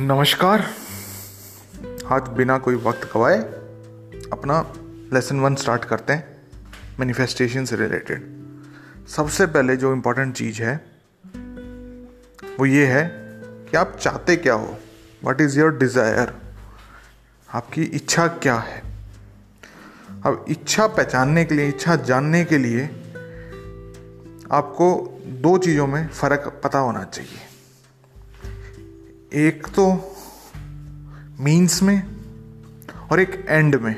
नमस्कार। आज बिना कोई वक्त गवाए अपना लेसन वन स्टार्ट करते हैं मैनिफेस्टेशन से रिलेटेड सबसे पहले जो इम्पोर्टेंट चीज़ है, वो ये है कि आप चाहते क्या हो वट इज़ योर डिज़ायर आपकी इच्छा क्या है। अब इच्छा पहचानने के लिए, इच्छा जानने के लिए आपको दो चीज़ों में फ़र्क पता होना चाहिए। एक तो मीन्स में और एक एंड में।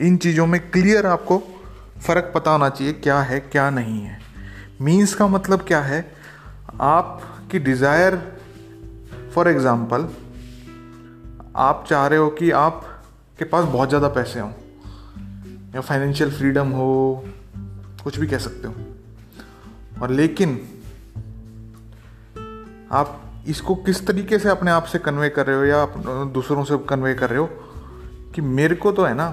इन चीज़ों में क्लियर आपको फ़र्क पता होना चाहिए क्या है, क्या नहीं है। मीन्स का मतलब क्या है? आपकी डिज़ायर फॉर एग्ज़ाम्पल आप चाह रहे हो कि आप के पास बहुत ज़्यादा पैसे हों, या फाइनेंशियल फ्रीडम हो, कुछ भी कह सकते हो। और लेकिन आप इसको किस तरीके से अपने आप से कन्वे कर रहे हो या दूसरों से कन्वे कर रहे हो कि मेरे को तो है ना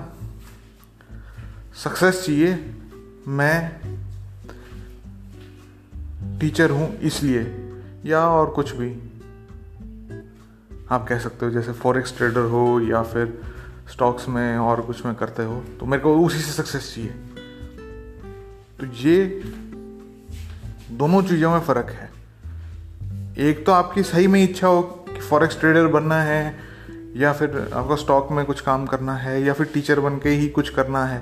सक्सेस चाहिए, मैं टीचर हूँ इसलिए, या और कुछ भी। आप कह सकते हो, जैसे फॉरेक्स ट्रेडर हो या फिर स्टॉक्स में और कुछ में करते हो तो मेरे को उसी से सक्सेस चाहिए। तो ये दोनों चीज़ों में फ़र्क है। एक तो आपकी सही में इच्छा हो कि फॉरेक्स ट्रेडर बनना है, या फिर आपको स्टॉक में कुछ काम करना है, या फिर टीचर बन के ही कुछ करना है।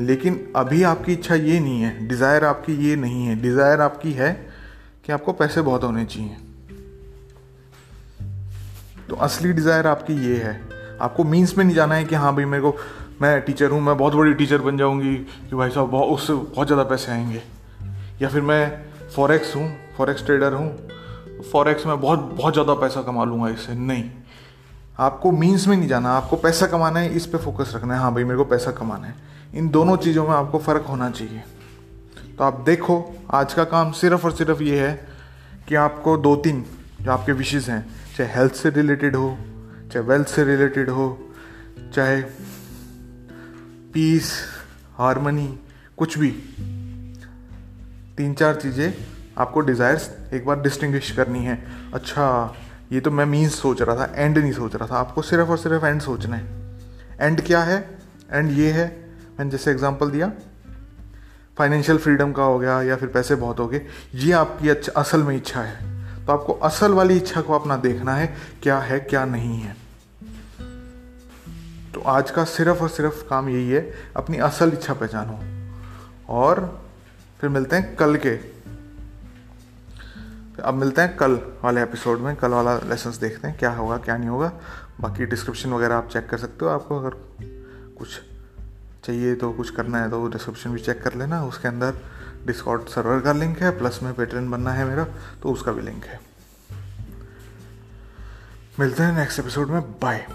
लेकिन अभी आपकी इच्छा ये नहीं है डिज़ायर आपकी ये नहीं है। डिज़ायर आपकी है कि आपको पैसे बहुत होने चाहिए। तो असली डिज़ायर आपकी ये है। आपको मीन्स में नहीं जाना है कि हाँ भाई मेरे को, मैं टीचर हूँ, मैं बहुत बड़ी टीचर बन जाऊँगी कि भाई साहब, बहुत, उससे बहुत ज़्यादा पैसे आएँगे। या फिर मैं फॉरेक्स हूँ फॉरेक्स ट्रेडर हूँ। फॉरेक्स में बहुत बहुत ज़्यादा पैसा कमा लूँगा इससे नहीं। आपको मीन्स में नहीं जाना, आपको पैसा कमाना है, इस पर फोकस रखना है। हाँ भाई, मेरे को पैसा कमाना है। इन दोनों चीज़ों में आपको फ़र्क होना चाहिए। तो आप देखो, आज का काम सिर्फ़ और सिर्फ़ ये है कि आपको दो तीन जो आपके विशेज़ हैं, चाहे हेल्थ से रिलेटेड हो, चाहे वेल्थ से रिलेटेड हो, चाहे पीस हारमनी कुछ भी तीन चार चीज़ें आपको डिज़ायर्स एक बार डिस्टिंग्विश करनी है। अच्छा ये तो मैं मीन्स सोच रहा था एंड नहीं सोच रहा था। आपको सिर्फ़ और सिर्फ़ एंड सोचना है। एंड क्या है? एंड ये है, मैंने जैसे एग्जांपल दिया फाइनेंशियल फ्रीडम का हो गया या फिर पैसे बहुत हो गए, ये आपकी अच्छा असल में इच्छा है। तो आपको असल वाली इच्छा को अपना देखना है, क्या है, क्या नहीं है। तो आज का सिर्फ़ और सिर्फ़ काम यही है, अपनी असल इच्छा पहचानो। और फिर मिलते हैं कल के। अब मिलते हैं कल वाले एपिसोड में, कल वाला लेसन देखते हैं, क्या होगा, क्या नहीं होगा। बाकी डिस्क्रिप्शन वगैरह आप चेक कर सकते हो, आपको अगर कुछ चाहिए तो कुछ करना है तो डिस्क्रिप्शन भी चेक कर लेना, उसके अंदर डिस्कॉर्ड सर्वर का लिंक है प्लस में पेटर्न बनना है मेरा तो उसका भी लिंक है। मिलते हैं नेक्स्ट एपिसोड में बाय